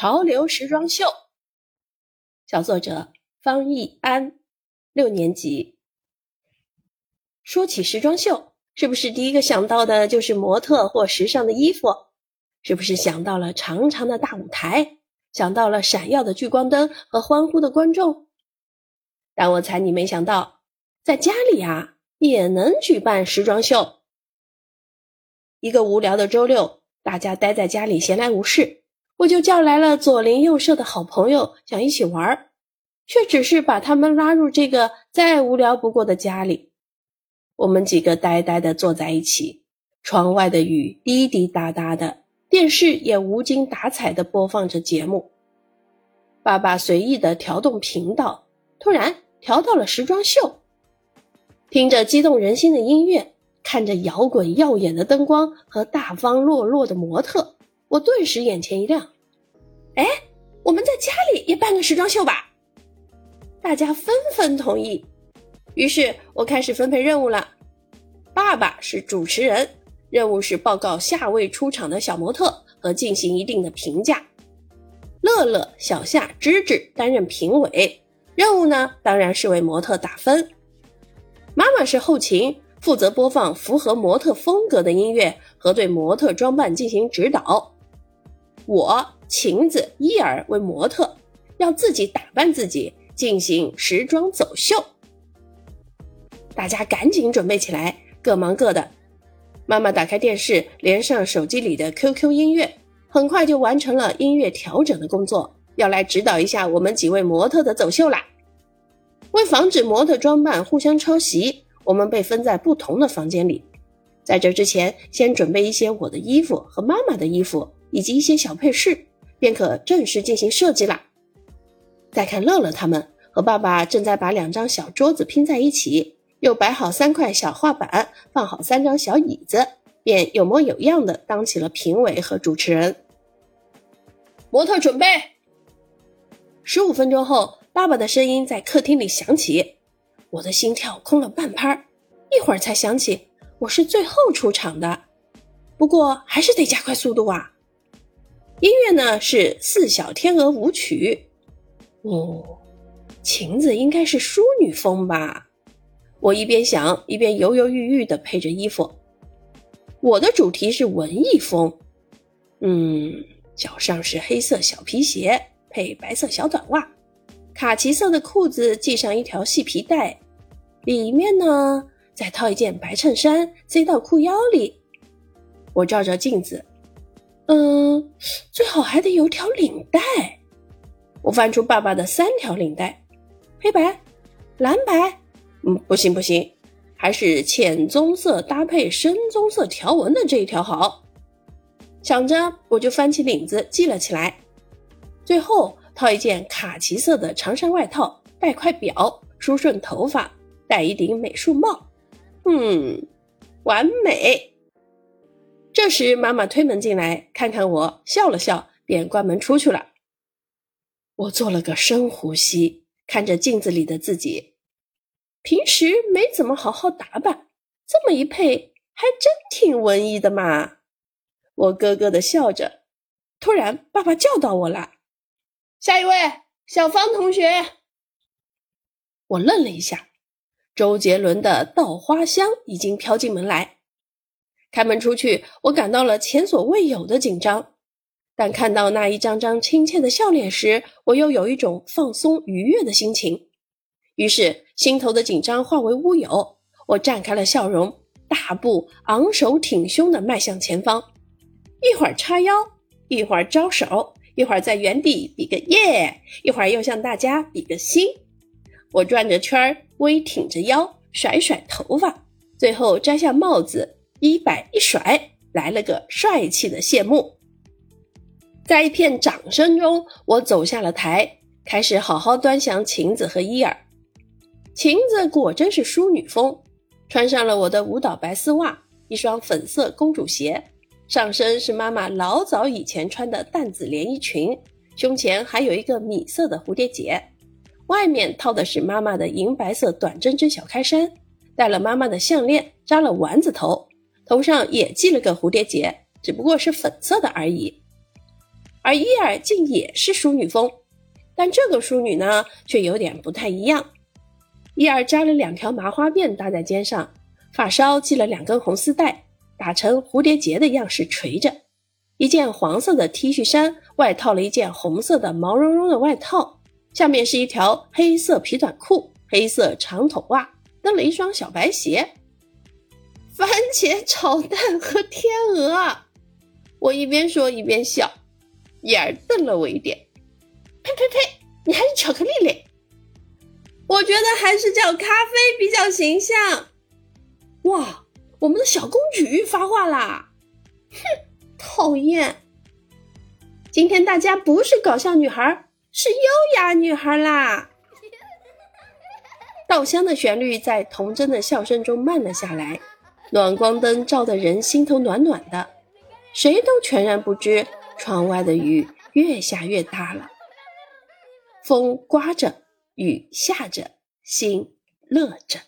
潮流时装秀。小作者方逸安，六年级。说起时装秀，是不是第一个想到的就是模特或时尚的衣服？是不是想到了长长的大舞台，想到了闪耀的聚光灯和欢呼的观众？但我猜你没想到，在家里啊也能举办时装秀。一个无聊的周六，大家待在家里闲来无事，我就叫来了左邻右舍的好朋友，想一起玩儿，却只是把他们拉入这个再无聊不过的家里。我们几个呆呆地坐在一起，窗外的雨滴滴答答的，电视也无精打采地播放着节目。爸爸随意地调动频道，突然调到了时装秀，听着激动人心的音乐。看着摇滚耀眼的灯光和大方落落的模特，我顿时眼前一亮。哎，我们在家里也办个时装秀吧！大家纷纷同意。于是我开始分配任务了。爸爸是主持人，任务是报告下位出场的小模特和进行一定的评价。乐乐、小夏、芝芝担任评委，任务呢当然是为模特打分。妈妈是后勤。负责播放符合模特风格的音乐和对模特装扮进行指导。我晴子伊儿为模特，要自己打扮自己进行时装走秀。大家赶紧准备起来，各忙各的。妈妈打开电视，连上手机里的 QQ 音乐，很快就完成了音乐调整的工作，要来指导一下我们几位模特的走秀啦。为防止模特装扮互相抄袭。我们被分在不同的房间里，在这之前，先准备一些我的衣服和妈妈的衣服，以及一些小配饰，便可正式进行设计啦。再看乐乐他们和爸爸正在把两张小桌子拼在一起，又摆好三块小画板，放好三张小椅子，便有模有样的当起了评委和主持人。模特准备。十五分钟后，爸爸的声音在客厅里响起。我的心跳空了半拍儿，一会儿才想起我是最后出场的，不过还是得加快速度啊。音乐呢是《四小天鹅舞曲》，哦，裙子应该是淑女风吧？我一边想一边犹犹豫豫地配着衣服。我的主题是文艺风，嗯，脚上是黑色小皮鞋配白色小短袜。卡其色的裤子系上一条细皮带，里面呢再套一件白衬衫塞到裤腰里。我照照镜子，嗯，最好还得有条领带。我翻出爸爸的三条领带，黑白、蓝白，嗯，不行不行，还是浅棕色搭配深棕色条纹的这一条好。想着，我就翻起领子系了起来，最后。套一件卡其色的长衫外套，戴块表，梳顺头发，戴一顶美术帽，嗯，完美。这时妈妈推门进来，看看我，笑了笑，便关门出去了。我做了个深呼吸，看着镜子里的自己，平时没怎么好好打扮，这么一配，还真挺文艺的嘛。我咯咯的笑着，突然爸爸叫到我了。下一位，小芳同学。我愣了一下，周杰伦的《稻花香》已经飘进门来。开门出去，我感到了前所未有的紧张，但看到那一张张亲切的笑脸时，我又有一种放松愉悦的心情。于是，心头的紧张化为乌有，我绽开了笑容，大步昂首挺胸地迈向前方，一会儿叉腰，一会儿招手。一会儿在原地比个耶，一会儿又向大家比个心。我转着圈儿，微挺着腰，甩甩头发，最后摘下帽子，一摆一甩，来了个帅气的谢幕。在一片掌声中，我走下了台，开始好好端详晴子和伊尔。晴子果真是淑女风，穿上了我的舞蹈白丝袜，一双粉色公主鞋。上身是妈妈老早以前穿的淡紫连衣裙，胸前还有一个米色的蝴蝶结，外面套的是妈妈的银白色短针织小开衫，戴了妈妈的项链，扎了丸子头，头上也系了个蝴蝶结，只不过是粉色的而已。而伊尔竟也是淑女风，但这个淑女呢，却有点不太一样。伊尔扎了两条麻花辫搭在肩上，发梢系了两根红丝带，打成蝴蝶结的样式垂着。一件黄色的 T 恤衫外套了一件红色的毛茸茸的外套，下面是一条黑色皮短裤、黑色长筒袜，蹬了一双小白鞋。番茄炒蛋和天鹅，我一边说一边笑。伊尔瞪了我一眼，呸呸呸！你还是巧克力嘞？我觉得还是叫咖啡比较形象。哇，我们的小公举发话啦！哼，讨厌！今天大家不是搞笑女孩，是优雅女孩啦。稻香的旋律在童真的笑声中慢了下来，暖光灯照得人心头暖暖的，谁都全然不知。窗外的雨越下越大了，风刮着，雨下着，心乐着。